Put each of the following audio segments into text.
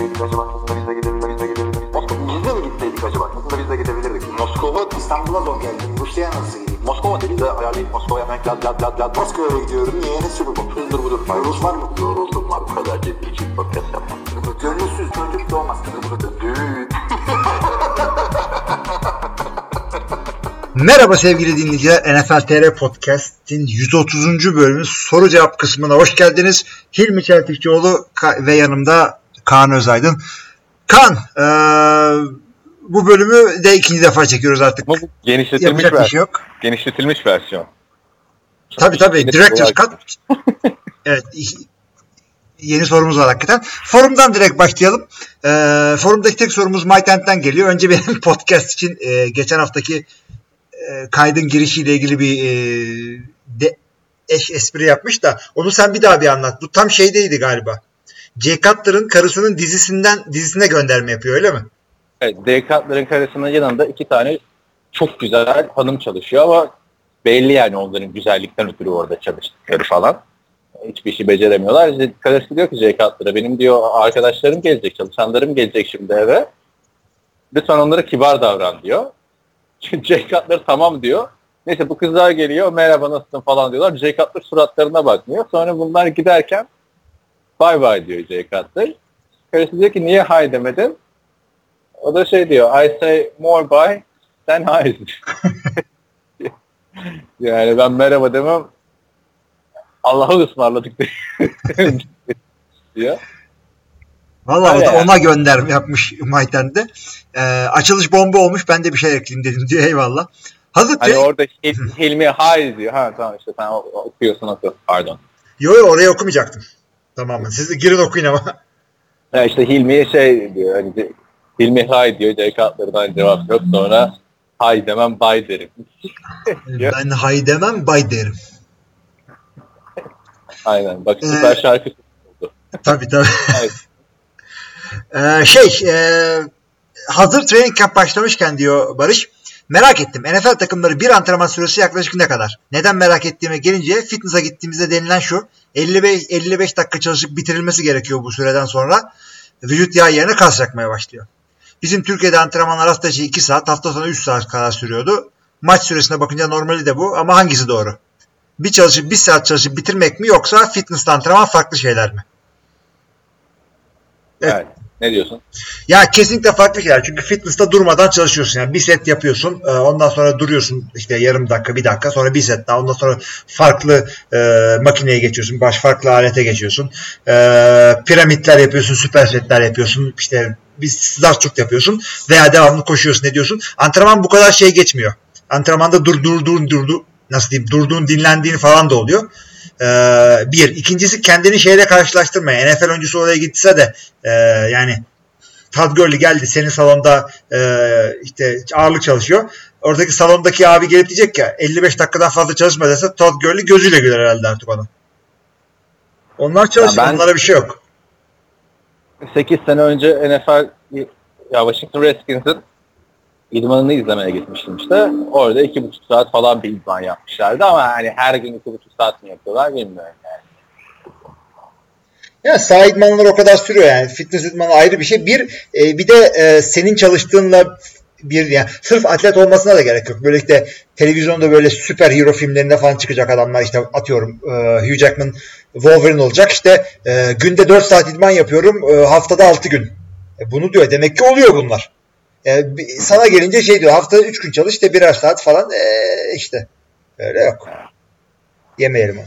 gitseydik acaba? Aslında biz de gidebilirdik. Biz de mi gitseydik acaba? Aslında biz de gidebilirdik. Moskova İstanbul'a zor geldim. Rusya'ya nasıl gideyim? Moskova dedi de ayarlayıp Moskova'ya hemen lad lad lad lad. Moskova'ya gidiyorum. Niye? Ne sürü bu? Hızdır budur. Rus var mı? Yoruldum var. Bu kadar ciddi için podcast yapmam. Gönülsüz çocuk doğmaz. Düğün. Merhaba sevgili dinleyiciler. NFL TR Podcast'in 130. bölümü soru cevap kısmına hoş geldiniz. Hilmi Çeltikçioğlu ve yanımda Kaan Özaydın. Kaan, e, bu bölümü de ikinci defa çekiyoruz artık. Bu genişletilmiş Yapacak bir şey yok. Genişletilmiş versiyon. Tabii tabii. Director's Cut. evet. Yeni sorumuz var hakikaten. Forumdan direkt başlayalım. E, forumdaki tek sorumuz MyTent'ten geliyor. Önce benim podcast için e, geçen haftaki e, kaydın girişiyle ilgili bir e, de, eş espri yapmış da onu sen bir daha bir anlat. Bu tam şeydeydi galiba. Jay Cutler'ın karısının dizisinden dizisine gönderme yapıyor öyle mi? Evet, Jay Cutler'ın karısının yanında iki tane çok güzel hanım çalışıyor ama belli yani onların güzellikten ötürü orada çalıştıkları falan. Hiçbir işi beceremiyorlar. Karısı diyor ki Jay Cutler'a benim diyor arkadaşlarım gelecek, çalışanlarım gelecek şimdi eve. Lütfen onlara kibar davran diyor. Jay Cutler tamam diyor. Neyse bu kızlar geliyor merhaba nasılsın falan diyorlar. Jay Cutler suratlarına bakmıyor. Sonra bunlar giderken bye bye diyor Jay Cutler. Karısı diyor ki niye hi demedin? O da şey diyor I say more bye than hi. yani ben merhaba demem Allah'a ısmarladık diyor. Valla o da ona gönderme yapmış Mayten'de. Ee, açılış bomba olmuş ben de bir şey ekleyeyim dedim diyor eyvallah. Hazır hani orada Hil Hilmi hayır diyor. Ha tamam işte sen okuyorsun oku. Pardon. Yo yo oraya okumayacaktım. Tamamen. Siz de girin okuyun ama. Ya işte Hilmi'ye şey diyor. Hani Hilmi hay diyor. Jay Cutler'dan cevap yok. Sonra hay demem bay derim. ben hay demem bay derim. Aynen. Bak süper ee, şarkı oldu. Tabii tabii. ee, şey e, hazır training camp başlamışken diyor Barış. Merak ettim. NFL takımları bir antrenman süresi yaklaşık ne kadar? Neden merak ettiğime gelince fitness'a gittiğimizde denilen şu. 55 55 dakika çalışıp bitirilmesi gerekiyor bu süreden sonra. Vücut yağ yerine kas yakmaya başlıyor. Bizim Türkiye'de antrenmanlar hafta içi 2 saat, hafta sonu 3 saat kadar sürüyordu. Maç süresine bakınca normali de bu ama hangisi doğru? Bir çalışıp bir saat çalışıp bitirmek mi yoksa fitness antrenman farklı şeyler mi? Evet. evet. Ne diyorsun? Ya kesinlikle farklı şeyler. Çünkü fitness'ta durmadan çalışıyorsun. Yani bir set yapıyorsun. E, ondan sonra duruyorsun işte yarım dakika, bir dakika. Sonra bir set daha. Ondan sonra farklı e, makineye geçiyorsun. Baş farklı alete geçiyorsun. E, piramitler yapıyorsun. Süper setler yapıyorsun. İşte bir zarçuk yapıyorsun. Veya devamlı koşuyorsun. Ne diyorsun? Antrenman bu kadar şey geçmiyor. Antrenmanda dur dur dur dur dur nasıl diyeyim durduğun dinlendiğin falan da oluyor. Ee, bir. ikincisi kendini şeyle karşılaştırmaya. NFL oyuncusu oraya gitse de e, yani Todd Gurley geldi senin salonda e, işte ağırlık çalışıyor. Oradaki salondaki abi gelip diyecek ya 55 dakikadan fazla çalışma dese Todd Gurley gözüyle güler herhalde artık ona. Onlar çalışıyor. Ben, onlara bir şey yok. 8 sene önce NFL ya Washington Redskins'in idmanını izlemeye gitmiştim işte. Orada iki buçuk saat falan bir idman yapmışlardı ama hani her gün iki buçuk saat mi yapıyorlar bilmiyorum yani. Ya sağ idmanlar o kadar sürüyor yani. Fitness idmanı ayrı bir şey. Bir e, bir de e, senin çalıştığınla bir yani sırf atlet olmasına da gerek yok. Böyle işte televizyonda böyle süper hero filmlerinde falan çıkacak adamlar işte atıyorum e, Hugh Jackman Wolverine olacak işte e, günde 4 saat idman yapıyorum e, haftada 6 gün. E, bunu diyor. Demek ki oluyor bunlar. Yani sana gelince şey diyor haftada 3 gün çalış işte birer saat falan ee, işte öyle yok. Yemeyelim onu.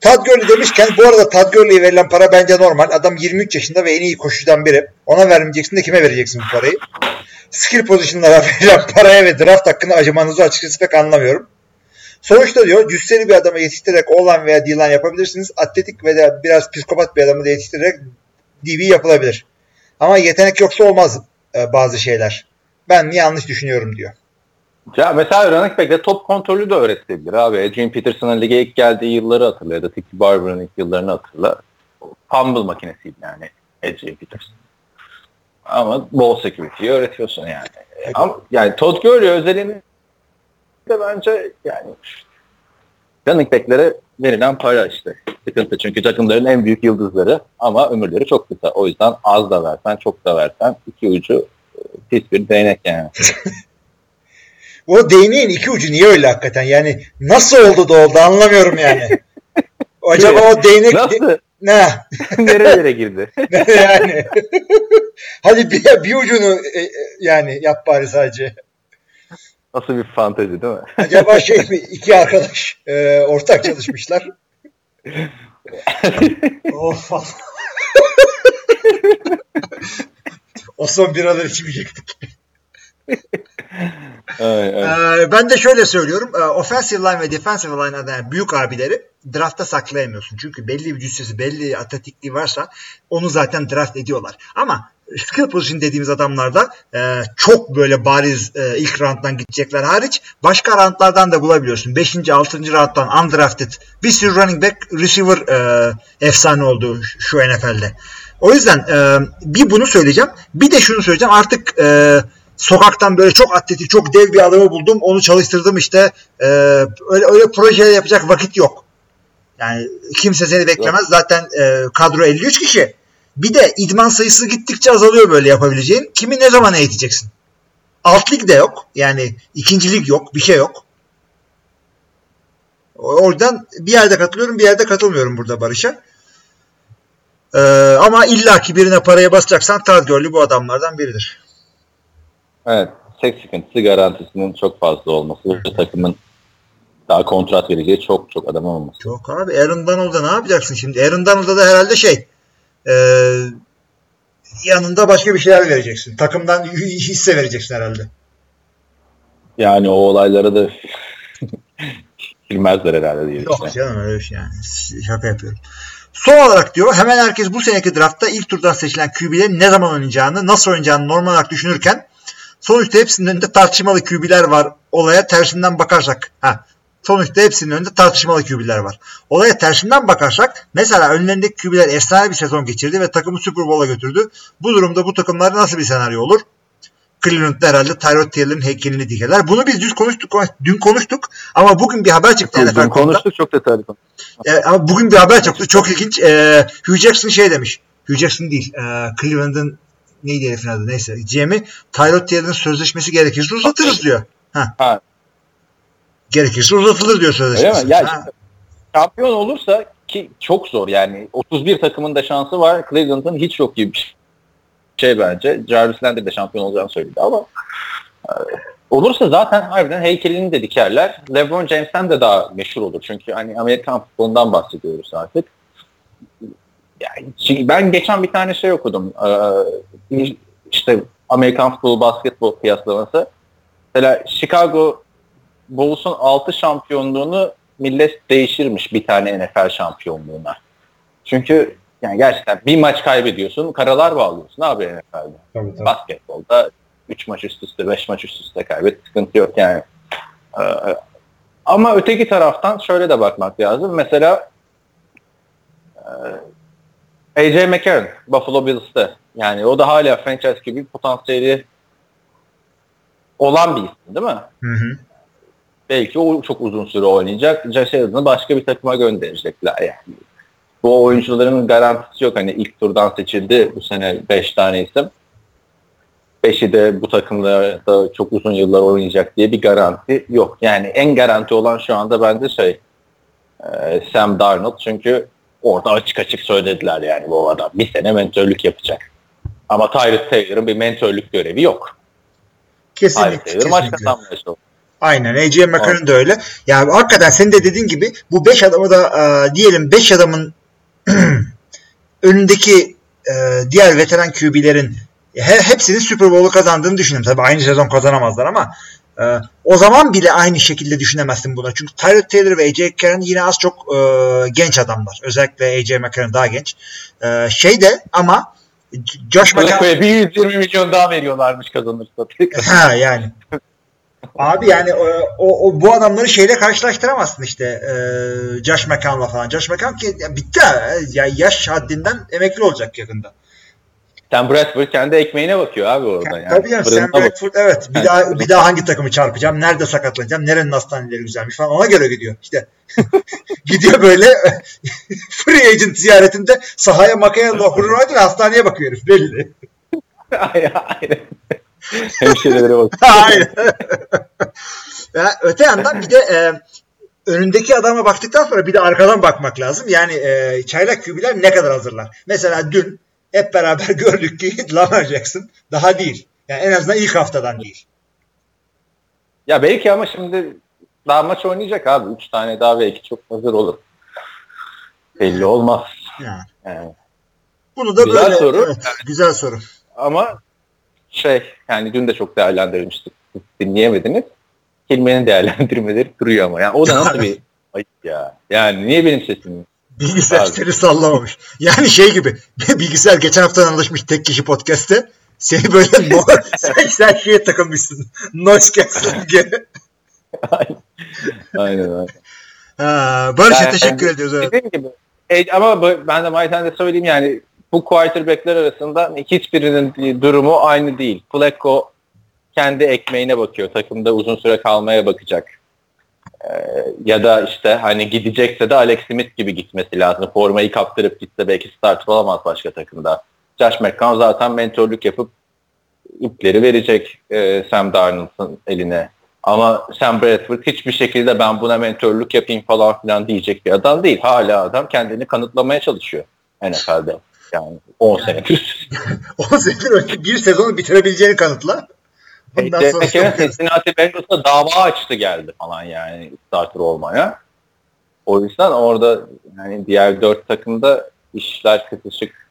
Todd Gurley demişken bu arada Todd Gurley'e verilen para bence normal. Adam 23 yaşında ve en iyi koşucudan biri. Ona vermeyeceksin de kime vereceksin bu parayı? Skill pozisyonlara verilen paraya ve draft hakkında acımanızı açıkçası pek anlamıyorum. Sonuçta diyor cüsseli bir adamı yetiştirerek olan veya D-line yapabilirsiniz. Atletik ve de biraz psikopat bir adamı da yetiştirerek DB yapılabilir. Ama yetenek yoksa olmaz e, bazı şeyler. Ben yanlış düşünüyorum diyor. Ya mesela running back'te top kontrolü de öğretilebilir abi. Adrian Peterson'ın lige ilk geldiği yılları hatırla ya da Tiki Barber'ın ilk yıllarını hatırla. Fumble makinesiydi yani Adrian Peterson. Ama ball security'yi öğretiyorsun yani. Evet. Ama yani Todd Gurley özelini de bence yani running back'lere verilen para işte. Sıkıntı çünkü takımların en büyük yıldızları ama ömürleri çok kısa. O yüzden az da versen çok da versen iki ucu pis bir değnek yani. O değneğin iki ucu niye öyle hakikaten? Yani nasıl oldu da oldu anlamıyorum yani. Acaba o değnek Nasıl? ne? Nerelere girdi? yani. Hadi bir, bir ucunu e, e, yani yap bari sadece. Nasıl bir fantezi değil mi? Acaba şey mi? iki arkadaş e, ortak çalışmışlar. of. O son biralar içmeyecektik. Ay, ay. Ee, ben de şöyle söylüyorum. Ee, offensive line ve defensive line'da yani büyük abileri draftta saklayamıyorsun. Çünkü belli bir cüssesi, belli atletikliği varsa onu zaten draft ediyorlar. Ama skill position dediğimiz adamlarda e, çok böyle bariz e, ilk rounddan gidecekler hariç başka roundlardan da bulabiliyorsun. 5. 6. rounddan undrafted bir sürü running back receiver e, efsane oldu şu NFL'de. O yüzden e, bir bunu söyleyeceğim. Bir de şunu söyleyeceğim. Artık e, sokaktan böyle çok atletik, çok dev bir adamı buldum. Onu çalıştırdım işte. E, öyle, öyle projeler yapacak vakit yok. Yani kimse seni beklemez. Zaten e, kadro 53 kişi. Bir de idman sayısı gittikçe azalıyor böyle yapabileceğin. Kimi ne zaman eğiteceksin? Alt lig de yok. Yani ikinci lig yok. Bir şey yok. Oradan bir yerde katılıyorum bir yerde katılmıyorum burada Barış'a. Ee, ama illaki birine paraya basacaksan Todd Gurley bu adamlardan biridir. Evet. Tek sıkıntısı garantisinin çok fazla olması ve takımın daha kontrat vereceği çok çok adam olması. Çok abi. Aaron Donald'da ne yapacaksın şimdi? Aaron Donald'da da herhalde şey e, yanında başka bir şeyler vereceksin. Takımdan hisse vereceksin herhalde. Yani o olaylara da girmezler herhalde diye Yok canım öyle bir şey yani. Şaka yapıyorum. Son olarak diyor hemen herkes bu seneki draftta ilk turdan seçilen QB'lerin ne zaman oynayacağını, nasıl oynayacağını normal olarak düşünürken sonuçta hepsinin önünde tartışmalı QB'ler var. Olaya tersinden bakarsak. Ha, sonuçta hepsinin önünde tartışmalı QB'ler var. Olaya tersinden bakarsak mesela önlerindeki QB'ler efsane bir sezon geçirdi ve takımı Super Bowl'a götürdü. Bu durumda bu takımlarda nasıl bir senaryo olur? Cleveland'da herhalde Tyrod Taylor'ın heykelini dikerler. Bunu biz düz konuştuk, dün konuştuk ama bugün bir haber çıktı Dün NFL.com'da. konuştuk çok detaylı. E, ama bugün bir haber çıktı. Çok ilginç. E, Hugh Jackson şey demiş. Hugh Jackson değil. E, Cleveland'ın neydi herifin adı neyse. GM'i Tyrod Taylor'ın sözleşmesi gerekirse uzatırız diyor. Ha. Ha. Gerekirse uzatılır diyor Öyle sözleşmesi. mi? Ya şampiyon olursa ki çok zor yani 31 takımın da şansı var. Cleveland'ın hiç yok gibi bir şey bence. Jarvis Landry de şampiyon olacağını söyledi ama e, olursa zaten harbiden heykelini de dikerler. LeBron James'ten de daha meşhur olur. Çünkü hani Amerikan futbolundan bahsediyoruz artık. Yani ben geçen bir tane şey okudum. Ee, işte Amerikan futbolu basketbol kıyaslaması. Mesela Chicago Bulls'un 6 şampiyonluğunu millet değişirmiş bir tane NFL şampiyonluğuna. Çünkü yani gerçekten bir maç kaybediyorsun, karalar bağlıyorsun abi NFL'de. Tabii, tabii. Basketbolda 3 maç üst üste, 5 maç üst üste kaybet, sıkıntı yok yani. Ee, ama öteki taraftan şöyle de bakmak lazım. Mesela e, AJ McCarron, Buffalo Bills'te. Yani o da hala franchise gibi potansiyeli olan bir isim değil mi? Hı hı. belki o çok uzun süre oynayacak. Josh Allen'ı başka bir takıma gönderecekler yani. Bu oyuncuların garantisi yok. Hani ilk turdan seçildi bu sene 5 tane isim. 5'i de bu takımlarda çok uzun yıllar oynayacak diye bir garanti yok. Yani en garanti olan şu anda bence şey e, Sam Darnold. Çünkü orada açık açık söylediler yani bu adam bir sene mentörlük yapacak. Ama Tyrod Taylor'ın bir mentörlük görevi yok. Kesinlikle. Taylor maç kazanmaya çalışıyor. Aynen. AJ McCarron da öyle. Ya hakikaten senin de dediğin gibi bu 5 adamı da e, diyelim 5 adamın önündeki e, diğer veteran QB'lerin he, hepsinin Super Bowl'u kazandığını düşünün. Tabii aynı sezon kazanamazlar ama e, o zaman bile aynı şekilde düşünemezsin buna. Çünkü Tyrod Taylor ve AJ McCarron yine az çok e, genç adamlar. Özellikle AJ McCarron daha genç. E, şey de ama Josh bir 120 milyon daha veriyorlarmış kazanırsa. Ha yani. Abi yani o, o, o- bu adamları şeyle karşılaştıramazsın işte e, Josh McCown'la falan. Josh McCown ki ya bitti ha. ya yaş haddinden emekli olacak yakında. Sam Bradford kendi ekmeğine bakıyor abi orada. Yani. Tabii canım Sam Fırına bak- Bradford evet. Bir Yani- daha bir daha hangi takımı çarpacağım? Nerede sakatlanacağım? Nerenin hastaneleri güzelmiş falan. Ona göre gidiyor. İşte gidiyor böyle free agent ziyaretinde sahaya makaya dokunur hastaneye bakıyor herif belli. Aynen. Hemşirelere bak. Ya, öte yandan bir de e, önündeki adama baktıktan sonra bir de arkadan bakmak lazım. Yani e, çaylak QB'ler ne kadar hazırlar? Mesela dün hep beraber gördük ki Lamar Jackson daha değil. Yani en azından ilk haftadan değil. Ya belki ama şimdi daha maç oynayacak abi. Üç tane daha belki çok hazır olur. Belli olmaz. Yani. Yani. Bunu da Güzel böyle soru. evet, güzel soru. Ama şey yani dün de çok değerlendirilmiştik. Siz dinleyemediniz. Kelimenin değerlendirmeleri duruyor ama. Yani o da nasıl bir ayıp ya. Yani niye benim sesim? Bilgisayar Abi. seni sallamamış. Yani şey gibi bilgisayar geçen hafta anlaşmış tek kişi podcast'te seni böyle sen, sen şeye takılmışsın. Noise cancelling. aynen. aynen. aynen. Ha, Barış'a Yani- teşekkür ediyoruz. Evet. Dediğim gibi. E, ama ben de Mayten de söyleyeyim yani bu quarterbackler arasında hiçbirinin durumu aynı değil. Flacco kendi ekmeğine bakıyor. Takımda uzun süre kalmaya bakacak. Ee, ya da işte hani gidecekse de Alex Smith gibi gitmesi lazım. Formayı kaptırıp gitse belki start olamaz başka takımda. Josh McCown zaten mentorluk yapıp ipleri verecek e, Sam Darnold'un eline. Ama Sam Bradford hiçbir şekilde ben buna mentorluk yapayım falan filan diyecek bir adam değil. Hala adam kendini kanıtlamaya çalışıyor NFL'de. Yani 10 senedir. 10 senedir önce bir sezonu bitirebileceğini kanıtla. Ondan İşte sonra Tekene Cincinnati Bengals'a dava açtı geldi falan yani starter olmaya. O yüzden orada yani diğer dört takımda işler kısışık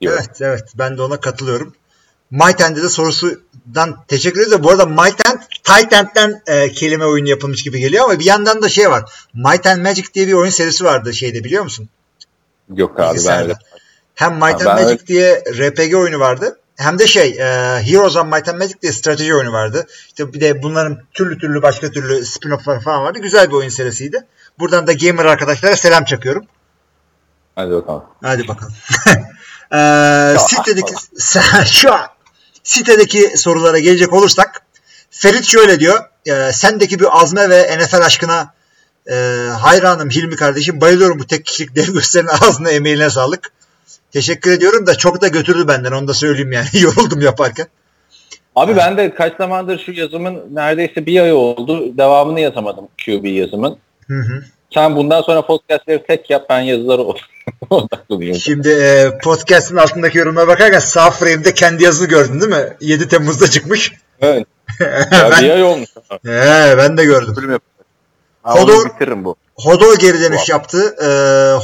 diyor. Evet evet ben de ona katılıyorum. Mytend'e de sorusundan teşekkür ederiz. de Bu arada Mytend Tight End'den e, kelime oyunu yapılmış gibi geliyor ama bir yandan da şey var. Might and Magic diye bir oyun serisi vardı şeyde biliyor musun? Yok abi ben. Hem Might Ha, and ben Magic diye RPG oyunu vardı. Hem de şey e, Heroes of Might and Magic diye strateji oyunu vardı. İşte bir de bunların türlü türlü başka türlü spin-off'ları falan vardı. Güzel bir oyun serisiydi. Buradan da gamer arkadaşlara selam çakıyorum. Hadi bakalım. Hadi bakalım. Ee, sitedeki şu an sitedeki sorulara gelecek olursak Ferit şöyle diyor. E, sendeki bir azme ve NFL aşkına e, hayranım Hilmi kardeşim. Bayılıyorum bu tek kişilik dev gösterinin ağzına emeğine sağlık. Teşekkür ediyorum da çok da götürdü benden onu da söyleyeyim yani. Yoruldum yaparken. Abi ben de kaç zamandır şu yazımın neredeyse bir ay oldu. Devamını yazamadım QB yazımın. Hı hı. Sen bundan sonra podcastleri tek yap ben yazıları odaklanayım. Şimdi e, podcast'ın altındaki yorumlara bakarken sağ frame'de kendi yazını gördün değil mi? 7 Temmuz'da çıkmış. Evet. Ya bir ay olmuş. He, ben de gördüm. Hodor- bitiririm bu. Hodor geri dönüş yaptı. Ee,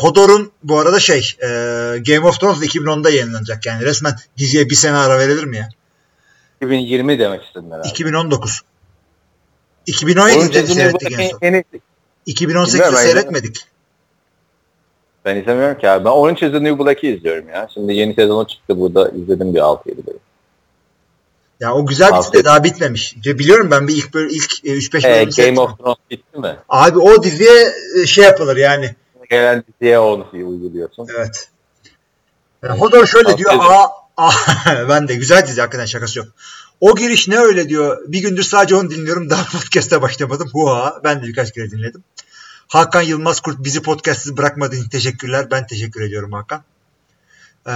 Hodor'un bu arada şey e, Game of Thrones 2010'da yayınlanacak yani resmen diziye bir sene ara verilir mi ya? 2020 demek istedim herhalde. 2019. Oyun 2017'de çizimi seyrettik en son. en, 2018'de Bilmiyorum, ben seyretmedik. ben izlemiyorum ki abi. Ben Orange is the New Black'i izliyorum ya. Şimdi yeni sezonu çıktı burada izledim bir 6-7 bölüm. Ya o güzel dizi daha bitmemiş. Biliyorum ben bir ilk böyle ilk e, 3-5 Ee, bölüm Game seyrettim. of Thrones bitti mi? Abi o diziye e, şey yapılır yani. Gelen diziye onu uyguluyorsun. Evet. E, Hodor şöyle Afiyet diyor. Aa, aa, ben de güzel dizi hakikaten şakası yok. O giriş ne öyle diyor. Bir gündür sadece onu dinliyorum. Daha podcast'a başlamadım. Hua. Ben de birkaç kere dinledim. Hakan Yılmaz Kurt bizi podcastsız bırakmadığın için teşekkürler. Ben teşekkür ediyorum Hakan. Ee,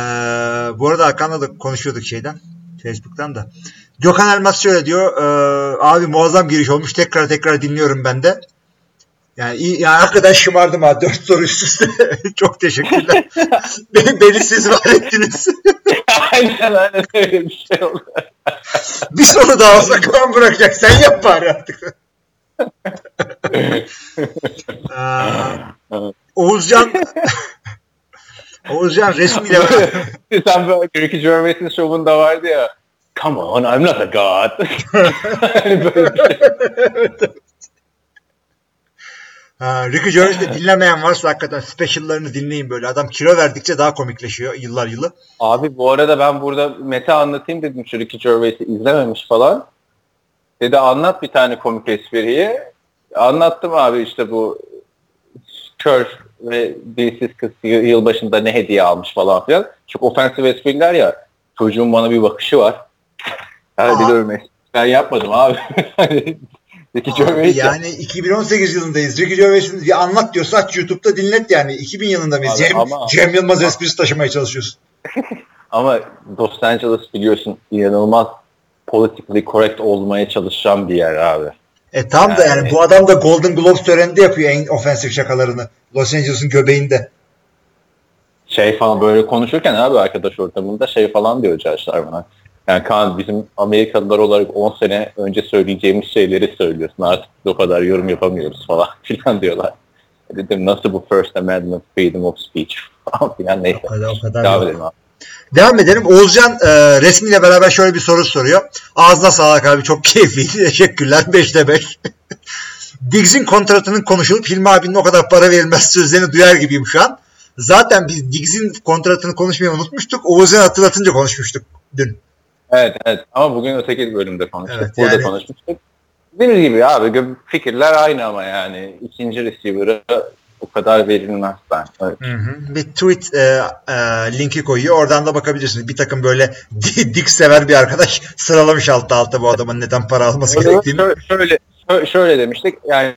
bu arada Hakan'la da konuşuyorduk şeyden. Facebook'tan da. Gökhan Elmas şöyle diyor. "Ee, abi muazzam giriş olmuş. Tekrar tekrar dinliyorum ben de. Yani, iyi, yani hakikaten şımardım ha. Dört soru üst üste. Çok teşekkürler. beni, beni siz var ettiniz. aynen aynen öyle bir şey oldu. bir soru daha olsa kan bırakacak. Sen yap bari artık. Aa, Oğuzcan Oğuzcan resmiyle Sen böyle Ricky Gervais'in şovunda vardı ya. Come on, I'm not a god. Hani böyle şey. Ha, Ricky Gervais'i dinlemeyen varsa hakikaten special'larını dinleyin böyle. Adam kilo verdikçe daha komikleşiyor yıllar yılı. Abi bu arada ben burada Mete anlatayım dedim şu Ricky Gervais'i izlememiş falan. Dedi anlat bir tane komik espriyi. Anlattım abi işte bu kör ve dilsiz kız yılbaşında ne hediye almış falan filan. çok ofensif espriler ya. Çocuğun bana bir bakışı var. Her Aa. biliyorum ben yapmadım abi. Abi Gervais ya. yani 2018 yılındayız. Ricky Gervais'in bir anlat diyorsa aç YouTube'da dinlet yani. 2000 yılında mıyız? Cem, ama- Cem Yılmaz esprisi taşımaya çalışıyorsun. Ama Los Angeles biliyorsun inanılmaz politically correct olmaya çalışan bir yer abi. E tam da yani Yani- bu adam da Golden Globes töreninde yapıyor en ofensif şakalarını. Los Angeles'ın göbeğinde. Şey falan böyle konuşurken abi arkadaş ortamında şey falan diyor arkadaşlar bana. Yani Kaan bizim Amerikalılar olarak 10 sene önce söyleyeceğimiz şeyleri söylüyorsun. Artık o kadar yorum yapamıyoruz falan filan diyorlar. Dedim nasıl bu First Amendment Freedom of Speech falan filan neyse. O kadar, o kadar Devam yok. edelim abi. Devam edelim. Oğuzcan e, resmiyle beraber şöyle bir soru soruyor. Ağzına sağlık abi çok keyifliydi. Teşekkürler. 5'te 5. Diggs'in kontratının konuşulup Hilmi abinin o kadar para verilmez sözlerini duyar gibiyim şu an. Zaten biz Diggs'in kontratını konuşmayı unutmuştuk. Oğuzcan hatırlatınca konuşmuştuk dün. Evet evet ama bugün öteki bölümde konuştuk. Evet, Burada yani- konuşmuştuk. Dediğimiz gibi abi fikirler aynı ama yani ikinci receiver'a o kadar verilmez ben. Evet. Bir tweet e, e, linki koyuyor. Oradan da bakabilirsiniz. Bir takım böyle dik sever bir arkadaş sıralamış altta altta bu adamın neden para alması gerektiğini. şöyle, şöyle, şöyle- şöyle demiştik yani,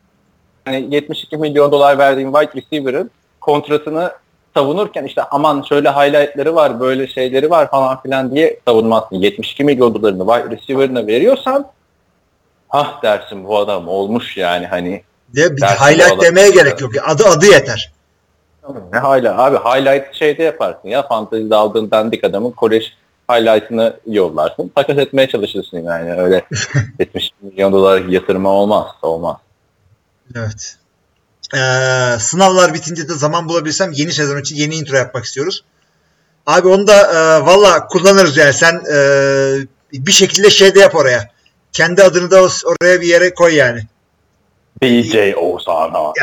yani 72 milyon dolar verdiğim wide receiver'ın kontratını savunurken işte aman şöyle highlightları var böyle şeyleri var falan filan diye savunmazsın. 72 milyon dolarını wide receiver'ına veriyorsan ah dersin bu adam olmuş yani hani De, bir Dersin bu highlight adam. demeye gerek yok. Adı adı yeter. ne hala abi highlight şeyde yaparsın ya fantezide aldığın dandik adamın kolej highlight'ını yollarsın. Takas etmeye çalışırsın yani öyle 70 milyon dolar yatırma olmaz olmaz. Evet. Ee, sınavlar bitince de zaman bulabilsem yeni sezon için yeni intro yapmak istiyoruz. Abi onu da e, valla kullanırız yani. Sen e, bir şekilde şeyde yap oraya. Kendi adını da oraya bir yere koy yani. DJ Osana.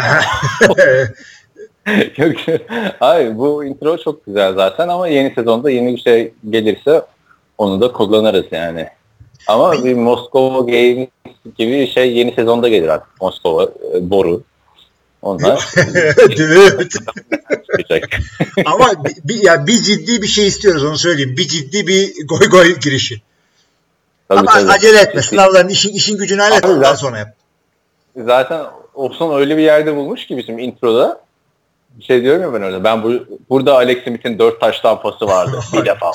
Yok. Hayır bu intro çok güzel zaten ama yeni sezonda yeni bir şey gelirse onu da kullanırız yani. Ama bir Moskova Games gibi bir şey yeni sezonda gelir artık. Moskova, e, Boru. Onlar çıkacak. Ama bir, bir- ya bir ciddi bir şey istiyoruz onu söyleyeyim. Bir ciddi bir goy goy girişi. Tabii, Ama tabii. acele etme. Sınavların işin, işin gücünü hallet ondan sonra yap. Zaten Opson öyle bir yerde bulmuş ki bizim introda. Bir şey diyorum ya ben orada. Ben bu, burada Alex Smith'in dört taş tampası vardı. bir defa.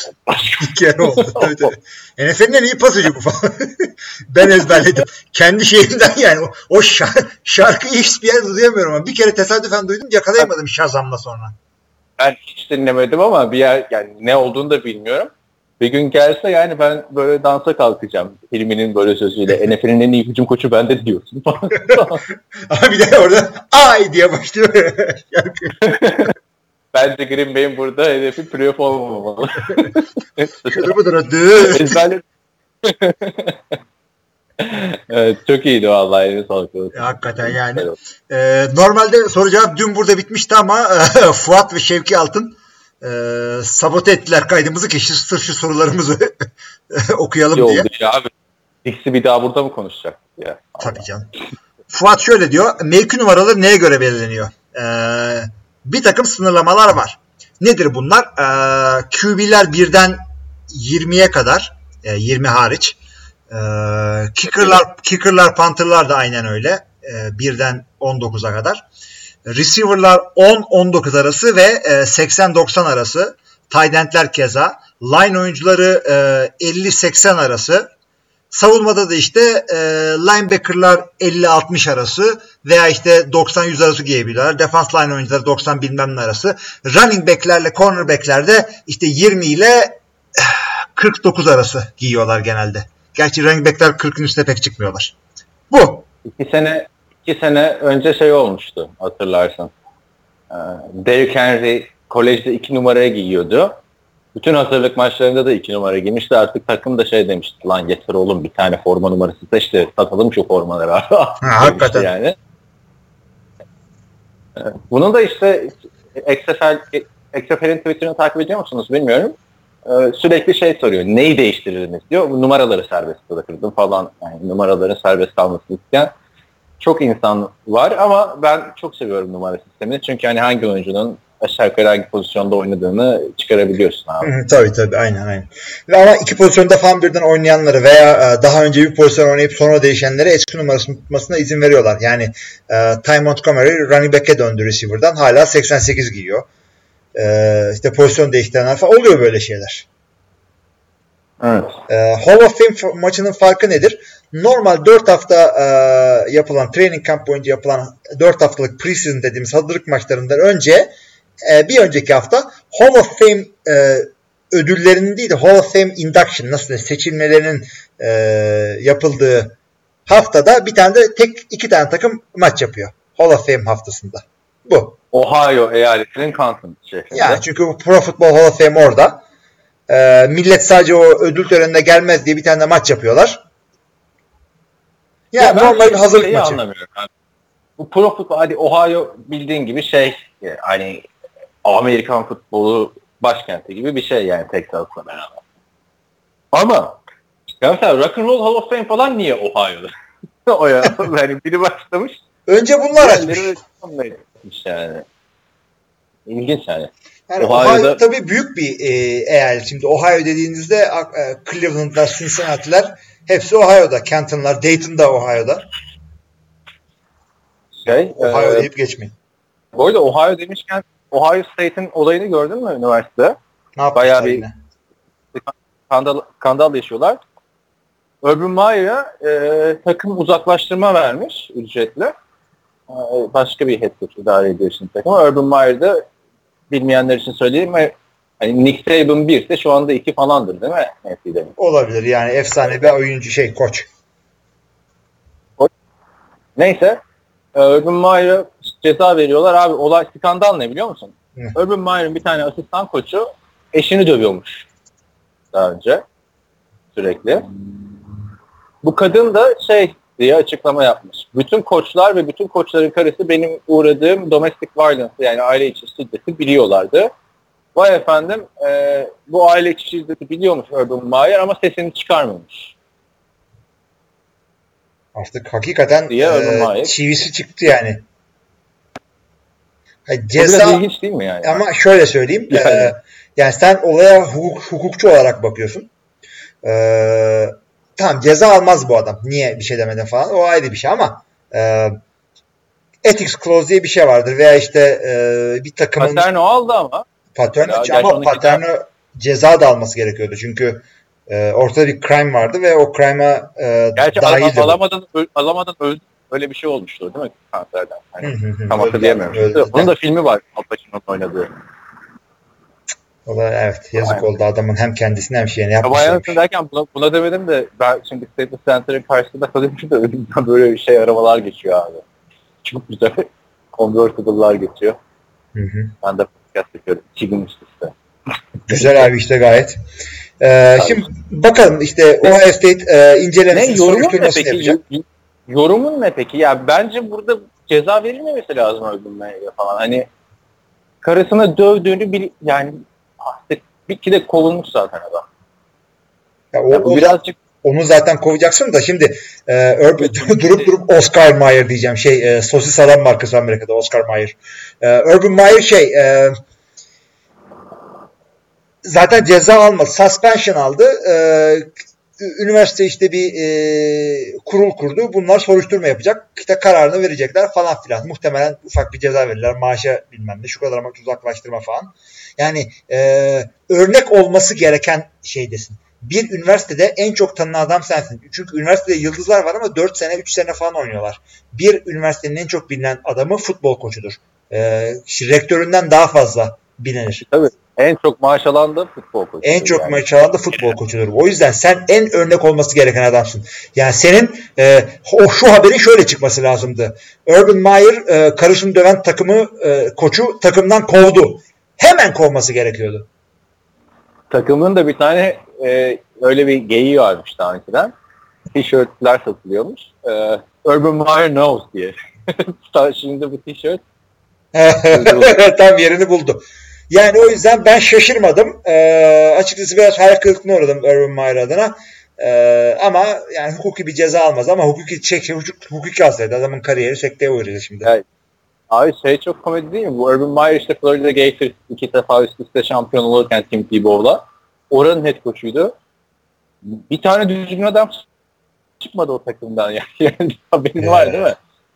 Bir kere oldu. Tabii, tabii. NFL'in en iyi pasıcı bu falan. ben ezberledim. Kendi şeyimden yani. O, o şar- şarkıyı hiçbir yerde duyamıyorum ama bir kere tesadüfen duydum yakalayamadım Shazam'la sonra. Ben hiç dinlemedim ama bir yer yani ne olduğunu da bilmiyorum. Bir gün gelse yani ben böyle dansa kalkacağım. Hilmi'nin böyle sözüyle NFL'in en iyi hücum koçu bende diyorsun falan. Ama bir de orada ay diye başlıyor. Bence Green Bay'in burada hedefi playoff olmamalı. Şudur budur. Ezberledim. evet, çok iyiydi vallahi eline sağlık. Hakikaten yani. Ee, normalde soru cevap dün burada bitmişti ama Fuat ve Şevki Altın e, sabote ettiler kaydımızı ki şu- sırf şu sorularımızı okuyalım İyi diye. oldu ya abi. Dix'i bir daha burada mı konuşacak? Ya. Tabii canım. Fuat şöyle diyor. Mevki numaraları neye göre belirleniyor? Ee, bir takım sınırlamalar var. Nedir bunlar? Ee, QB'ler birden 20'ye kadar. e, 20 hariç. Ee, kicker'lar, kicker'lar, punter'lar da aynen öyle. Ee, birden 19'a kadar. Receiver'lar 10-19 arası ve e, 80-90 arası. Tight keza. Line oyuncuları e, 50-80 arası. Savunmada da işte e, linebacker'lar 50-60 arası veya işte 90-100 arası giyebiliyorlar. Defense line oyuncuları 90 bilmem ne arası. Running back'lerle cornerback'ler de işte 20 ile eh, 49 arası giyiyorlar genelde. Gerçi running back'ler 40'ın üstüne pek çıkmıyorlar. Bu. İki sene iki sene önce şey olmuştu hatırlarsan. Ee, Derrick Henry kolejde iki numaraya giyiyordu. Bütün hazırlık maçlarında da iki numara giymişti. Artık takım da şey demişti. Lan yeter oğlum bir tane forma numarası seçti. Satalım şu formaları. ha, hakikaten. Yani. Ee, Bunun da işte XFL, XFL'in Twitter'ını takip ediyor musunuz bilmiyorum. Ee, Sürekli şey soruyor. Neyi değiştirirdiniz diyor. Numaraları serbest bırakırdım falan. Yani numaraların serbest kalmasını isteyen çok insan var ama ben çok seviyorum numara sistemini. Çünkü hani hangi oyuncunun aşağı yukarı hangi pozisyonda oynadığını çıkarabiliyorsun abi. Hı tabii tabii aynen aynen. Ve ama iki pozisyonda falan birden oynayanları veya e, daha önce bir pozisyon oynayıp sonra değişenlere eski numarasını tutmasına izin veriyorlar. Yani e, Ty Montgomery running back'e döndü receiver'dan hala 88 giyiyor. E, işte pozisyon değiştirenler falan oluyor böyle şeyler. Evet. E, Hall of Fame maçının farkı nedir? Normal 4 hafta e, yapılan training camp boyunca yapılan 4 haftalık preseason dediğimiz hazırlık maçlarından önce e, bir önceki hafta Hall of Fame e, ödüllerinin değil de Hall of Fame induction nasıl diyeyim, seçilmelerinin e, yapıldığı haftada bir tane de tek iki tane takım maç yapıyor. Hall of Fame haftasında. Bu. Ohio eyaletinin Canton şehrinde. Yani çünkü Pro Football Hall of Fame orada. E, millet sadece o ödül törenine gelmez diye bir tane de maç yapıyorlar. Yani Ya ben normal bir hazırlık maçı. anlamıyorum abi. Bu pro futbol hadi Ohio bildiğin gibi şey e, hani Amerikan futbolu başkenti gibi bir şey yani Texas'la beraber. Ama ya mesela Rock and Roll Hall of Fame falan niye Ohio'da? o ya yani biri başlamış. Önce bunlar açmış. yani. İlginç yani. Yani Ohio'da- Ohio tabii büyük bir e, eyalet. Şimdi Ohio dediğinizde e, Cleveland'lar, Cincinnati'ler hepsi Ohio'da. Canton'lar, Dayton'da Ohio'da. Şey, Ohio e, deyip geçmeyin. bu arada Ohio demişken Ohio State'in olayını gördün mü üniversitede? Ne yapmışlar bayağı bir- yine? skandal, skandal yaşıyorlar. Urban Meyer'a e, takım uzaklaştırma vermiş ücretle. E, başka bir head coach idare ediyor şimdi takımı. Urban Meyer'da bilmeyenler için söyleyeyim. Hani Nick Saban 1 ise şu anda 2 falandır değil mi? NCAA'de. Olabilir yani efsane bir oyuncu şey koç. Neyse. e, Urban Meyer'a ceza veriyorlar. Abi olay skandal ne biliyor musun? Hı. Urban Meyer'ın bir tane asistan koçu eşini dövüyormuş daha önce sürekli. Bu kadın da şey diye açıklama yapmış. Bütün koçlar ve bütün koçların karısı benim uğradığım domestic violence yani aile içi şiddeti biliyorlardı. Vay efendim e, bu aile içi şiddeti biliyormuş Urban Meyer ama sesini çıkarmamış. Artık hakikaten Diye e, çivisi çıktı yani. Ha, Bu ceza biraz ilginç değil mi yani? ama şöyle söyleyeyim. Yani. e, yani sen olaya hukuk, hukukçu olarak bakıyorsun. E, tamam ceza almaz bu adam. Niye bir şey demeden falan. O ayrı bir şey ama e, ethics clause diye bir şey vardır veya işte e, bir takımın Paterno aldı ama. Paterno Ya, ama Paterno ceza da alması gerekiyordu. Çünkü e, ortada bir crime vardı ve o crime'a e, Gerçi dahildi. alamadan, öl, alamadan öldü. Öyle bir şey olmuştu değil mi kanserden? Hani, Hı hı tam hatırlayamıyorum. yani. Onun da filmi var Al Pacino'nun oynadığı. O da evet yazık Aynen. oldu adamın hem kendisine hem şeyini Ya yapmış. bayağı derken buna, buna demedim de ben şimdi Staples Center'ın karşısında kalıyorum da önümden böyle bir şey aramalar geçiyor abi. Çok güzel convertible'lar geçiyor. Hı hı. Ben de podcast yapıyorum. İki gün üst üste. Güzel abi işte gayet. Ee, şimdi bakalım işte Ohio State e, Ne incelemesini yorumun ne peki? yapacak. Yorumun ne peki? Ya bence burada ceza verilmemesi lazım öldürmeye falan. Hani karısına dövdüğünü bil yani artık bir iki de kovulmuş zaten adam. Ya o, Ya bu o- birazcık onu zaten kovacaksın da şimdi e, Urban- durup durup Oscar Mayer diyeceğim. Şey e, sosis adam markası Amerika'da Oscar Mayer. E, Urban Meyer şey e, zaten ceza almadı. Suspension aldı. E, üniversite işte bir e, kurul kurdu. Bunlar soruşturma yapacak. İşte kararını verecekler falan filan. Muhtemelen ufak bir ceza verirler. Maaşa bilmem ne. Şu kadar amaç uzaklaştırma falan. Yani e, örnek olması gereken şeydesin. Bir üniversitede en çok tanınan adam sensin. Çünkü üniversitede yıldızlar var ama 4 sene 3 sene falan oynuyorlar. Bir üniversitenin en çok bilinen adamı futbol koçudur. E, rektöründen daha fazla bilinir. tabii en çok maaş alan da futbol koçu. En çok yani. maç alan da futbol koçudur. O yüzden sen en örnek olması gereken adamsın. Yani senin e, o şu haberin şöyle çıkması lazımdı. Urban Meyer e, karısını döven takımı e, koçu takımdan kovdu. Hemen kovması gerekiyordu. Takımın da bir tane e, öyle bir geyiği varmış daha önceden. Tişörtler satılıyormuş. E, Urban Meyer knows diye. Şimdi bu tişört Tam yerini buldu. Yani o yüzden ben şaşırmadım. Ee, açıkçası biraz hayal kırıklığına uğradım Urban Meyer adına. Ee, ama yani hukuki bir ceza almaz ama hukuki çek, hukuk, hukuki alsaydı adamın kariyeri sekteye uğradı şimdi. Evet. Abi şey çok komedi değil mi? Bu Urban Meyer işte Florida Gators iki defa üst üste şampiyon olurken Tim Tebow'la oranın head coach'uydu. Bir tane düzgün adam çıkmadı o takımdan yani. yani haberin var değil mi?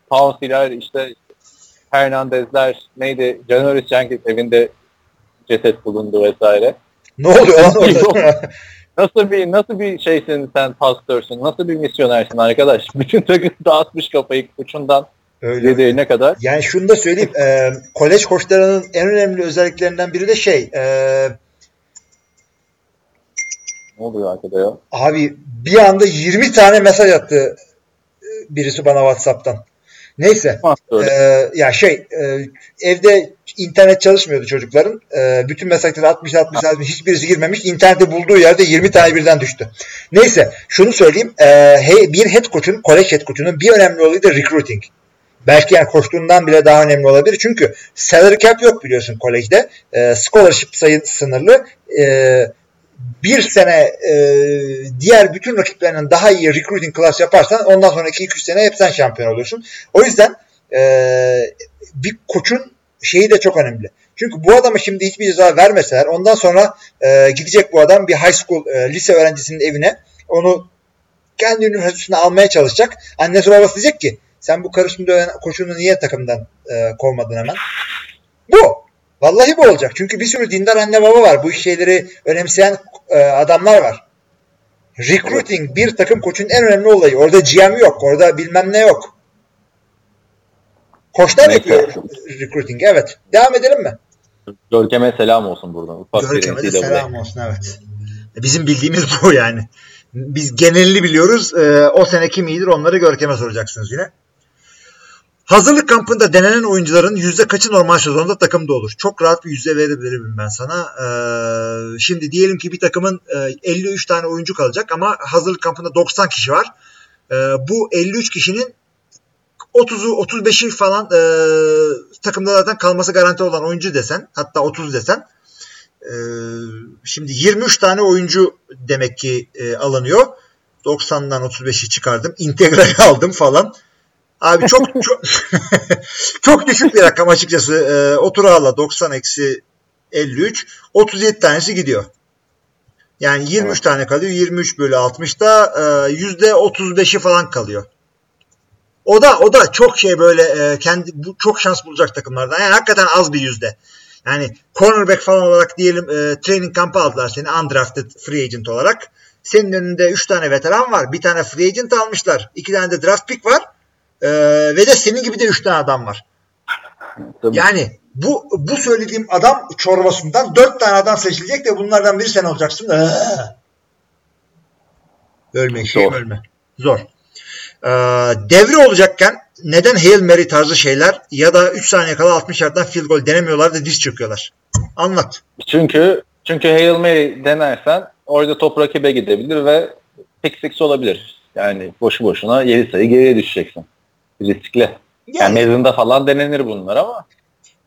Pouncey'ler işte Hernandez'ler neydi? Janoris Jenkins evinde ceset bulundu vesaire. Ne oluyor lan orada? Nasıl bir nasıl bir şeysin sen pastörsün? Nasıl bir misyonersin arkadaş? Bütün takım dağıtmış kafayı uçundan Öyle. yedeğine kadar. Yani şunu da söyleyeyim. E, kolej koçlarının en önemli özelliklerinden biri de şey e, Ne oluyor arkada ya? abi bir anda 20 tane mesaj attı e, birisi bana Whatsapp'tan. Neyse. Ee, ya şey e, evde internet çalışmıyordu çocukların. Ee, bütün mesajları 60 60 60 hiçbirisi girmemiş. İnternette bulduğu yerde 20 tane birden düştü. Neyse şunu söyleyeyim. Ee, he- bir head coach'un, kolej head coach'unun bir önemli olayı da recruiting. Belki yani koştuğundan bile daha önemli olabilir. Çünkü salary cap yok biliyorsun kolejde. Ee, scholarship sayı sınırlı. Ee, bir sene e, diğer bütün rakiplerinden daha iyi recruiting class yaparsan ondan sonraki 2-3 sene hep sen şampiyon oluyorsun. O yüzden e, bir koçun şeyi de çok önemli. Çünkü bu adama şimdi hiçbir ceza vermeseler ondan sonra e, gidecek bu adam bir high school e, lise öğrencisinin evine onu kendi üniversitesine almaya çalışacak. Annesi babası diyecek ki sen bu karışımda dönen koçunu niye takımdan e, kovmadın hemen? Bu. Vallahi bu olacak. Çünkü bir sürü dindar anne baba var. Bu şeyleri önemseyen e, adamlar var. Recruiting bir takım koçun en önemli olayı. Orada GM yok. Orada bilmem ne yok. Koçlar yapıyor recruiting. Evet. Devam edelim mi? Görkem'e selam olsun buradan. Ufak Görkem'e de selam olsun. Evet. Bizim bildiğimiz bu yani. Biz genelini biliyoruz. Ee, o sene kim iyidir onları Görkem'e soracaksınız yine. Hazırlık kampında denenen oyuncuların yüzde kaçı normal sezonda takımda olur? Çok rahat bir yüzde verebilirim ben sana. Ee, şimdi diyelim ki bir takımın e, 53 tane oyuncu kalacak ama hazırlık kampında 90 kişi var. Ee, bu 53 kişinin 30'u 35'i falan e, takımda zaten kalması garanti olan oyuncu desen hatta 30 desen e, şimdi 23 tane oyuncu demek ki e, alınıyor. 90'dan 35'i çıkardım. İntegral aldım falan. Abi çok çok, çok düşük bir rakam açıkçası. E, oturağla 90 eksi 53 37 tanesi gidiyor. Yani 23 Evet. tane kalıyor. 23 bölü 60'da e, %35'i falan kalıyor. O da o da çok şey böyle e, kendi bu çok şans bulacak takımlardan. Yani hakikaten az bir yüzde. Yani cornerback falan olarak diyelim e, training kampı aldılar seni undrafted free agent olarak. Senin önünde 3 tane veteran var. Bir tane free agent almışlar. 2 tane de draft pick var. E, ve de senin gibi de 3 tane adam var. Tabii. Yani bu bu söylediğim adam çorbasından 4 tane adam seçilecek de bunlardan biri sen olacaksın. Ee. Ölme şeyim Zor. ölme. Zor. Ee, devre olacakken neden Hail Mary tarzı şeyler ya da 3 saniye kala 60 yardtan field goal denemiyorlar da diz çöküyorlar. Anlat. Çünkü çünkü Hail Mary denersen orada top rakibe gidebilir ve pick six olabilir. Yani boşu boşuna 7 sayı geriye düşeceksin. Riskli. Yani, Yani mezunda falan denenir bunlar ama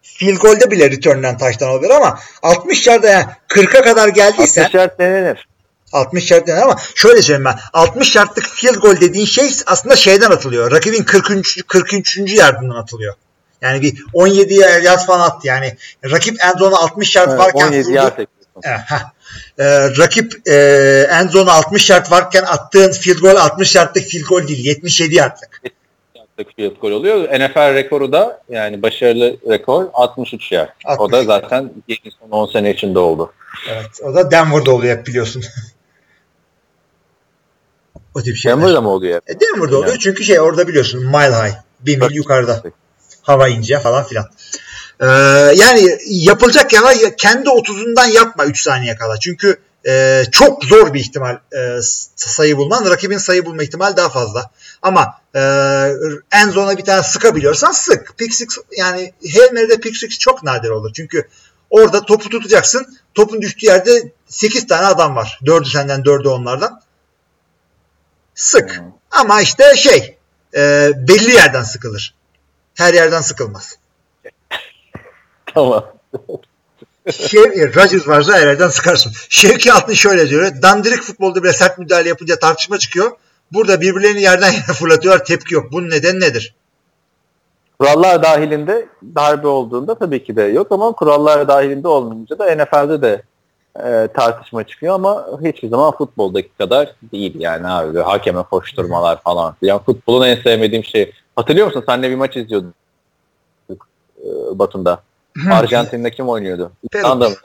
field goal'de bile return'den taştan olabilir ama 60 yarda yani 40'a kadar geldiysen 60 yard denenir. 60 yard denir ama şöyle söyleyeyim ben. 60 yardlık field goal dediğin şey aslında şeyden atılıyor. Rakibin 43. 43. yardından atılıyor. Yani bir 17 yard falan attı. Yani rakip end zone'a 60 yard Evet, varken 17 vurdu. yard. Eh. Ee, rakip e, end zone'a 60 yard varken attığın field goal 60 yardlık field goal değil. 77 yardlık. Yardlık field goal oluyor. NFL rekoru da yani başarılı rekor 63 yard. O 63 da yard. zaten yeni son 10 sene içinde oldu. Evet. O da Denver'da oluyor hep biliyorsun. o tip şeyler. Denver'da mı oluyor? hep? E, Denver'da oluyor Yani. çünkü şey orada biliyorsun mile high. Bir mil yukarıda. Hava ince falan filan. Ee, yani yapılacak yana ya- kendi 30'undan yapma 3 saniye kala. Çünkü e, çok zor bir ihtimal e, sayı bulman. Rakibin sayı bulma ihtimali daha fazla. Ama e, en zona bir tane sıkabiliyorsan sık. Pick six, yani Hail Mary'de pick six çok nadir olur. Çünkü orada topu tutacaksın. Topun düştüğü yerde 8 tane adam var. 4'ü senden 4'ü onlardan. Sık. Hmm. Ama işte şey e, belli yerden sıkılır. Her yerden sıkılmaz. Tamam. Şev, e, Rodgers varsa her yerden sıkarsın. Şevki Altın şöyle diyor. Dandirik futbolda bile sert müdahale yapınca tartışma çıkıyor. Burada birbirlerini yerden yere fırlatıyorlar. Tepki yok. Bunun nedeni nedir? kurallar dahilinde darbe olduğunda tabii ki de yok ama kurallar dahilinde olmayınca da NFL'de de e, tartışma çıkıyor ama hiçbir zaman futboldaki kadar değil yani abi. Hakeme koşturmalar falan. Yani futbolun en sevmediğim şey. Hatırlıyor musun? Senle bir maç izliyorduk e, Batum'da. Arjantin'de kim oynuyordu? Peru. İrlanda mı?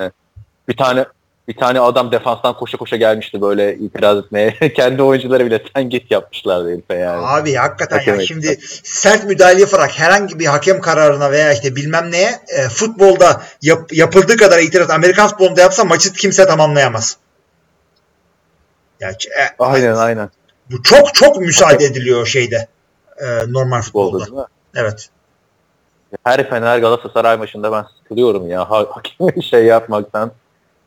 Bir tane bir tane adam defanstan koşa koşa gelmişti böyle itiraz etmeye. Kendi oyuncuları bile sen git yapmışlardı herife yani. Abi hakikaten Hakem ya şimdi sert müdahale yaparak herhangi bir hakem kararına veya işte bilmem neye e, futbolda yap- yapıldığı kadar itiraz Amerikan futbolunda yapsa maçı kimse tamamlayamaz. Yani, e, Aynen aynen. bu çok çok müsaade ediliyor şeyde. e, normal futbolda. Futbolda? Evet. Her Fener Galatasaray maçında ben sıkılıyorum ya. Ha- Hakeme şey yapmaktan,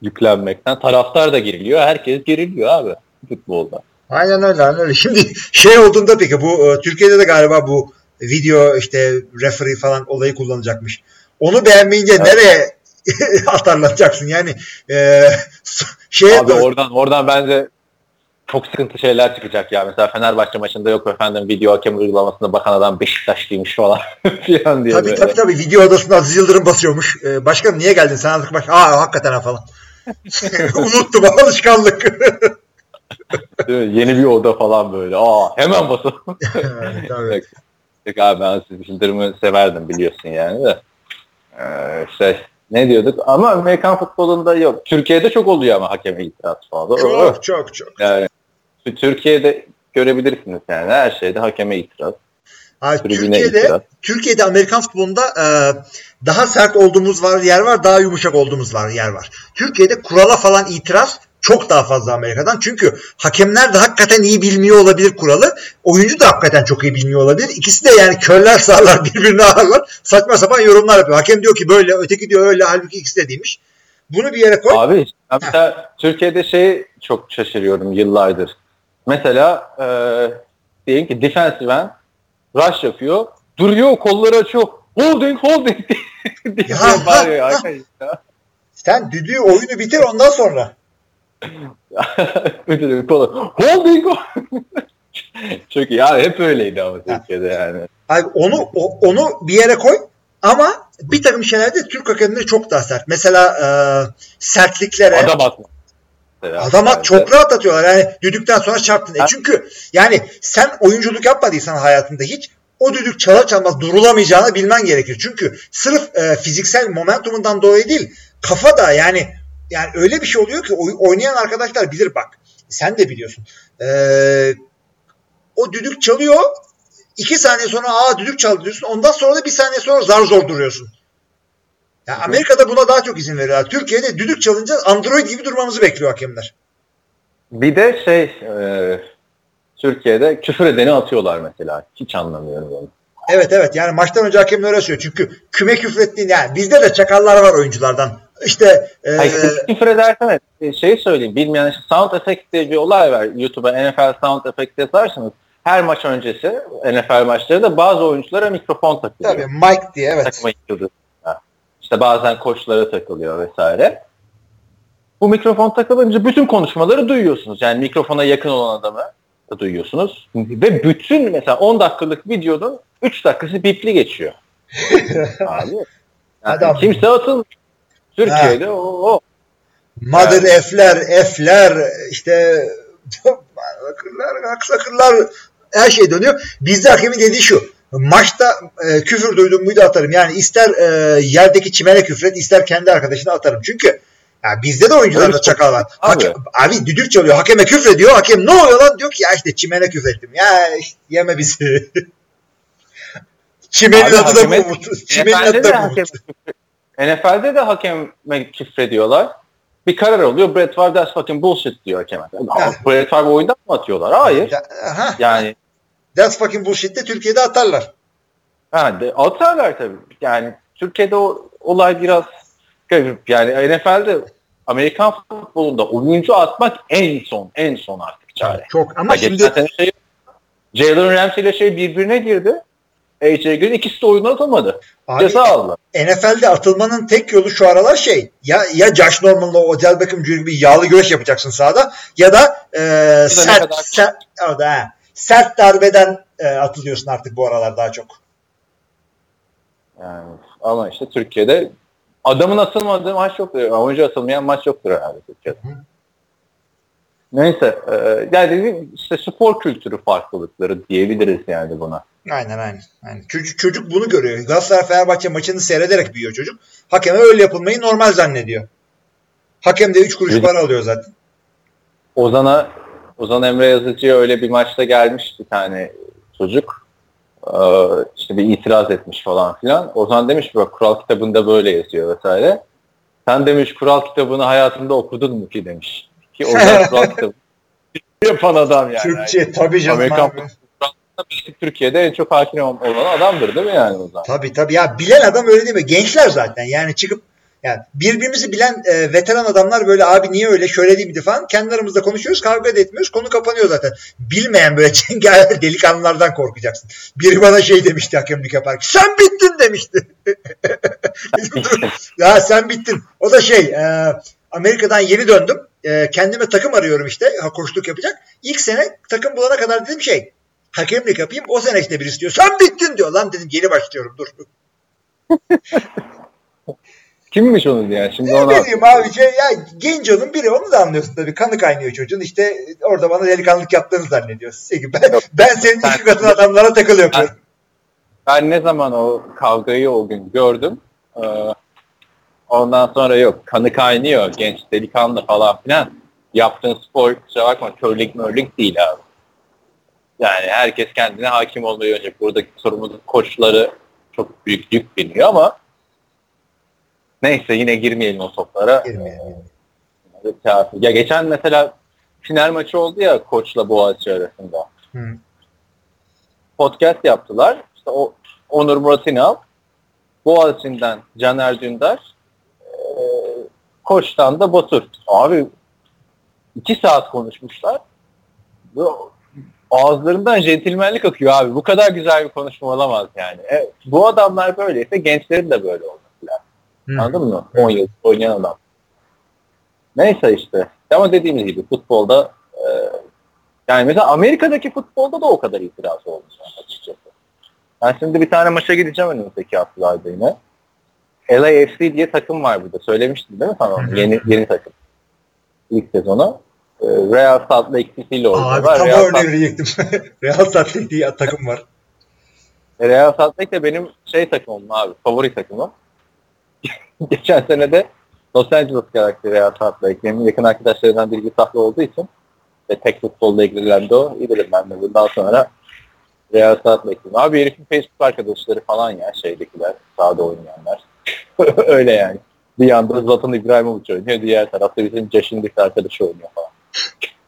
yüklenmekten. Taraftar da geriliyor. Herkes geriliyor abi futbolda. Aynen öyle, aynen öyle. Şimdi şey olduğunda peki bu e, Türkiye'de de galiba bu video işte referee falan olayı kullanacakmış. Onu beğenmeyince Evet. nereye atarlanacaksın? Yani e, şeye Abi oradan oradan bence çok sıkıntı şeyler çıkacak ya. Mesela Fenerbahçe maçında yok efendim video hakem uygulamasında bakan adam Beşiktaşlıymış falan filan diye. Tabii böyle. tabii tabii video odasında Aziz Yıldırım basıyormuş. Ee, başkanım niye geldin sen artık baş... Aa hakikaten ha falan. Unuttum alışkanlık. Yeni bir oda falan böyle. Aa hemen basalım. Evet, yok abi ben Aziz Yıldırım'ı severdim biliyorsun yani de. Ee, şey ne diyorduk ama Amerikan futbolunda yok. Türkiye'de çok oluyor ama hakeme itiraz falan. Çok çok çok. Yani Türkiye'de görebilirsiniz yani her şeyde hakeme itiraz. Tribüne Türkiye'de itiraz. Türkiye'de Amerikan futbolunda e, daha sert olduğumuz var yer var, daha yumuşak olduğumuz var yer var. Türkiye'de kurala falan itiraz çok daha fazla Amerika'dan. Çünkü hakemler de hakikaten iyi bilmiyor olabilir kuralı. Oyuncu da hakikaten çok iyi bilmiyor olabilir. İkisi de yani körler sağlar birbirine ağırlar. Saçma sapan yorumlar yapıyor. Hakem diyor ki böyle, öteki diyor öyle. Halbuki ikisi de değilmiş. Bunu bir yere koy. Abi mesela Türkiye'de şey çok şaşırıyorum yıllardır. Mesela e, diyelim ki defensive end rush yapıyor. Duruyor kolları açıyor. Holding holding diye Ya, bağırıyor arkadaşlar. Sen düdüğü oyunu bitir ondan sonra. Holding Çok iyi. Abi hep öyleydi ama Türkiye'de yani. Abi onu o- onu bir yere koy ama bir takım şeylerde Türk hakemleri çok daha sert. Mesela e, sertliklere Adam atma. Bence. çok rahat atıyorlar. Yani düdükten sonra çarptın. E çünkü yani sen oyunculuk yapmadıysan hayatında hiç o düdük çalar çalmaz durulamayacağını bilmen gerekir. Çünkü sırf e, fiziksel momentumundan dolayı değil kafa da yani yani öyle bir şey oluyor ki oy- oynayan arkadaşlar bilir bak. Sen de biliyorsun. Eee o düdük çalıyor. iki saniye sonra aa düdük çaldı diyorsun. Ondan sonra da bir saniye sonra zar zor duruyorsun. Ya Amerika'da buna daha çok izin veriyorlar. Türkiye'de düdük çalınca Android gibi durmamızı bekliyor hakemler. Bir de şey e, Türkiye'de küfür edeni atıyorlar mesela. Hiç anlamıyorum onu. Evet evet yani maçtan önce hakemler öyle. Çünkü küme küfrettiğin yani bizde de çakallar var oyunculardan. İşte e, Hayır, küfür edersen e, şey söyleyeyim. Bilmeyen işte sound effect diye bir olay var. YouTube'a NFL sound effect yazarsanız her maç öncesi NFL maçları da bazı oyunculara mikrofon takılıyor. tabii Mike diye evet. Takıma yıldızına. İşte bazen koçlara takılıyor vesaire. Bu mikrofon takılınca bütün konuşmaları duyuyorsunuz. Yani mikrofona yakın olan adamı da duyuyorsunuz. Ve bütün mesela 10 dakikalık videonun 3 dakikası bipli geçiyor. Abi. Yani kimse atılmıyor. Türkiye'de o, o. Mother Evet. F'ler, F'ler işte akırlar, aksakırlar her şey dönüyor. Bizde hakemin dediği şu. Maçta e, küfür duydum muydu atarım. Yani ister e, yerdeki çimene küfret ister kendi arkadaşına atarım. Çünkü ya bizde de oyuncularda çakal var. Abi. Hakem- abi düdük çalıyor. Hakeme küfrediyor. Hakem ne oluyor lan? Diyor ki ya işte çimene küfrettim. Ya işte yeme bizi. Çimenin adı da hakeme- bu Umut. Çimenin adı de da bu hakem, Umut. NFL'de de hakeme küfrediyorlar. Bir karar oluyor. Brett Favre that's fucking bullshit diyor hakeme. Ha. Brett Favre oyundan mı atıyorlar? Hayır. Yani That's fucking bullshit de Türkiye'de atarlar. Ha, de, atarlar tabii. Yani Türkiye'de o olay biraz garip. Yani NFL'de Amerikan futbolunda oyuncu atmak en son, en son artık çare. Çok ama Ya şimdi şey, Jalen Ramsey ile şey birbirine girdi. AJ Green ikisi de oyunu atamadı. Abi, Ceza aldılar. NFL'de atılmanın tek yolu şu aralar şey ya ya Josh Norman'la Odell Beckham gibi yağlı güreş yapacaksın sahada ya da e, sert, kadar- sert, orada, ha, sert darbeden e, atılıyorsun artık bu aralar daha çok. Yani ama işte Türkiye'de adamın asılmadığı maç yoktur. Oyuncu asılmayan maç yoktur herhalde Türkiye'de. Hı. Neyse e, yani işte spor kültürü farklılıkları diyebiliriz yani buna. Aynen aynen. aynen. Çocuk, çocuk bunu görüyor. Galatasaray Fenerbahçe maçını seyrederek büyüyor çocuk. Hakeme öyle yapılmayı normal zannediyor. Hakem de 3 kuruş para alıyor zaten. Ozan'a Ozan Emre Yazıcı'ya öyle bir maçta gelmiş bir tane çocuk. Ee, işte bir itiraz etmiş falan filan. Ozan demiş ki bak kural kitabında böyle yazıyor vesaire. Sen demiş kural kitabını hayatında okudun mu ki demiş. Ki Ozan kural kitabı yapan adam yani. Türkçe tabii canım. Amerikan Türkiye'de en çok hakim olan adamdır değil mi yani Ozan? Tabii tabii ya bilen adam öyle değil mi? Gençler zaten yani çıkıp yani birbirimizi bilen e, veteran adamlar böyle abi niye öyle şöyle değil miydi falan kendi aramızda konuşuyoruz kavga da etmiyoruz konu kapanıyor zaten. Bilmeyen böyle çengel delikanlılardan korkacaksın. Biri bana şey demişti hakemlik yaparken sen bittin demişti. ya sen bittin. O da şey e, Amerika'dan yeni döndüm. E, kendime takım arıyorum işte ha, koçluk yapacak. İlk sene takım bulana kadar dedim şey hakemlik yapayım. O sene işte birisi diyor sen bittin diyor. Lan dedim yeni başlıyorum dur. Kimmiş onu diyen? Şimdi Ne ona bileyim abi şey ya Genco'nun biri onu da anlıyorsun tabii. Kanı kaynıyor çocuğun. İşte orada bana delikanlılık yaptığını zannediyor. Peki ben, Yok. ben senin Sen- iki katın adamlara takıl yapıyorum. Ben ne zaman o kavgayı o gün gördüm. e, ondan sonra yok kanı kaynıyor genç delikanlı falan filan. Yaptığın spor kusura bakma körlük mörlük değil abi. Yani herkes kendine hakim olmayı önce buradaki sorumluluk koçları çok büyük yük biniyor ama neyse yine girmeyelim o toplara. Girmeyelim. Ya geçen mesela final maçı oldu ya koçla Boğaziçi arasında Hı. podcast yaptılar. İşte o Onur Murat İnal, Boğaziçi'nden Caner Dündar, eee, Koç'tan da Batur. Abi iki saat konuşmuşlar. Bu, ağızlarından centilmenlik akıyor abi. Bu kadar güzel bir konuşma olamaz yani. E, bu adamlar böyleyse gençlerin de böyle olması lazım. Hı. Anladın mı? 10 yıl oynayan adam. Neyse işte. Ama dediğimiz gibi futbolda e, yani mesela Amerika'daki futbolda da o kadar itiraz sonra açıkçası. Ben şimdi bir tane maça gideceğim önümüzdeki haftalarda yine. LAFC diye takım var burada. Söylemiştim değil mi sana? onu? Hı hı. Yeni, yeni takım. İlk sezona. E, Real Salt Lake City ile Abi oynuyorlar. tam Real, örneği verecektim. Real Salt diye takım var. Real Salt Lake de benim şey takımım abi. Favori takımım. Geçen sene de Los Angeles karakteri Real Salt Lake. Benim yakın arkadaşlarımdan biri Utah'lı olduğu için ve tek futbolla ilgilendi o. İyi dedim ben de bundan sonra Real Salt. Abi herifin Facebook arkadaşları falan ya şeydekiler. Sahada oynayanlar. Öyle yani. Bir yanda Zlatan İbrahimovic oynuyor. Diğer tarafta bizim Jashin'deki arkadaşı oynuyor falan.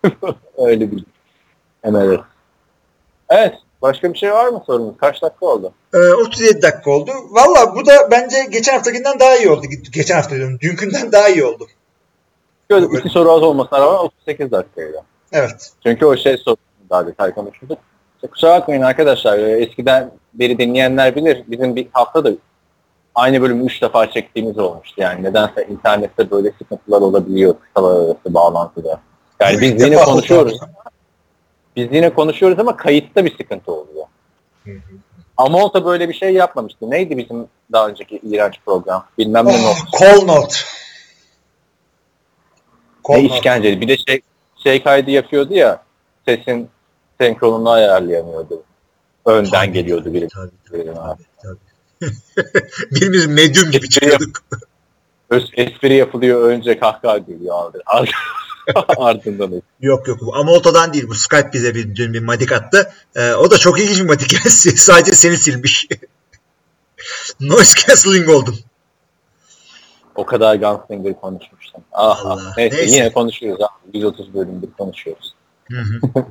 Öyle bir MLS. Evet. Başka bir şey var mı sorunuz? Kaç dakika oldu? Ee, 37 dakika oldu. Valla bu da bence geçen haftakinden daha iyi oldu. Geçen hafta diyorum. Dünkünden daha iyi oldu. Şöyle iki soru az olmasına rağmen 38 dakikaydı. Evet. Çünkü o şey soru daha detay. İşte kusura bakmayın arkadaşlar. e, Eskiden beri dinleyenler bilir. Bizim bir haftada aynı bölümü 3 defa çektiğimiz olmuştu. Yani nedense internette böyle sıkıntılar olabiliyor kısalar arası bağlantıda. Yani biz yine konuşuyoruz. oldu. Biz yine konuşuyoruz ama kayıtta bir sıkıntı oluyor. Hı hı. Amolta böyle bir şey yapmamıştı. Neydi bizim daha önceki iğrenç program? Bilmem ne Oh, not. call note. Call Ne işkenceli. Bir de şey, şey kaydı yapıyordu ya sesin senkronunu ayarlayamıyordu. Önden Tabii, geliyordu biri. Tabii tabii. Biri- ha. tabii. Birimiz medyum gibi çıkıyorduk. Espri yapılıyor önce kahkaha geliyor ard- ard- ardından. Yok yok bu Amolta'dan değil bu Skype bize bir dün bir madik attı. Ee, o da çok ilginç bir madik. Sadece seni silmiş. Noise cancelling oldum. O kadar Gunslinger konuşmuştum. Ah, Allah. ah. Neyse, Neyse. yine konuşuyoruz. abi. 130 bölümdür konuşuyoruz. Hı hı.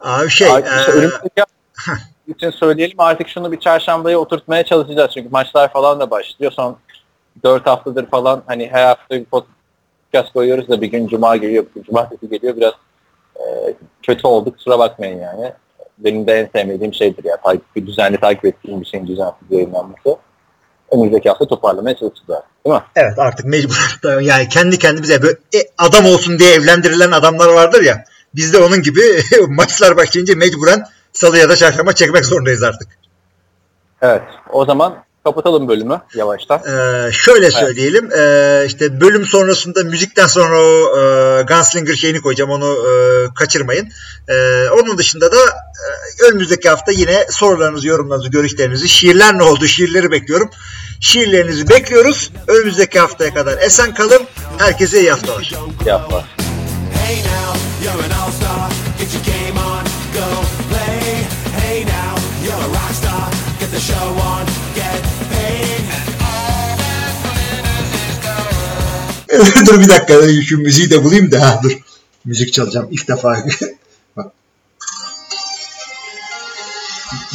Abi şey işte e, önümüzdeki hafta için söyleyelim artık şunu bir çarşambaya oturtmaya çalışacağız. Çünkü maçlar falan da başlıyor. Son 4 haftadır falan hani her hafta bir podcast koyuyoruz da bir gün cuma geliyor, bir gün cumartesi geliyor. Biraz e, kötü olduk. Kusura bakmayın yani. Benim de en sevmediğim şeydir ya. Takip, bir düzenli takip ettiğim bir şeyin düzensiz yayınlanması. Önümüzdeki hafta toparlamaya çalışacağız. Değil mi? evet artık mecbur. Yani kendi kendimize böyle e, adam olsun diye evlendirilen adamlar vardır ya. Biz de onun gibi maçlar başlayınca mecburen salı ya da çarşamba çekmek zorundayız artık. Evet. O zaman kapatalım bölümü yavaştan. Ee, şöyle söyleyelim. Ee, işte bölüm sonrasında müzikten sonra o e, Gunslinger şeyini koyacağım. Onu e, kaçırmayın. Ee, onun dışında da e, önümüzdeki hafta yine sorularınızı, yorumlarınızı, görüşlerinizi, şiirler ne oldu? Şiirleri bekliyorum. Şiirlerinizi bekliyoruz. Önümüzdeki haftaya kadar esen kalın. Herkese iyi haftalar. Yapma. Hey now, you're an all-star. Get your game on, go play. Hey now, you're a rock star. Get the show dur bir dakika şu müziği de bulayım da ha, dur. Müzik çalacağım ilk defa. Bak.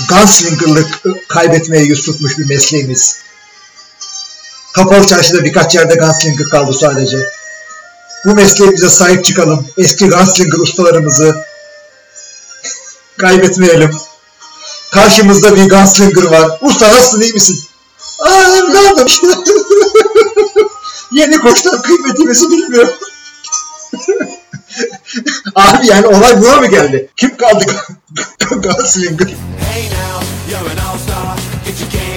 Gunslinger'lık kaybetmeye yüz tutmuş bir mesleğimiz. Kapalı çarşıda birkaç yerde gunslinger kaldı sadece. Bu mesleğimize sahip çıkalım. Eski gunslinger ustalarımızı kaybetmeyelim. Karşımızda bir gunslinger var. Usta nasılsın iyi misin? Aa evladım işte. Yeni koçlar kıymetimizi bilmiyor. Abi yani olay buna mı geldi? Kim kaldı Gunslinger? Hey now, you're an all-star. Get your game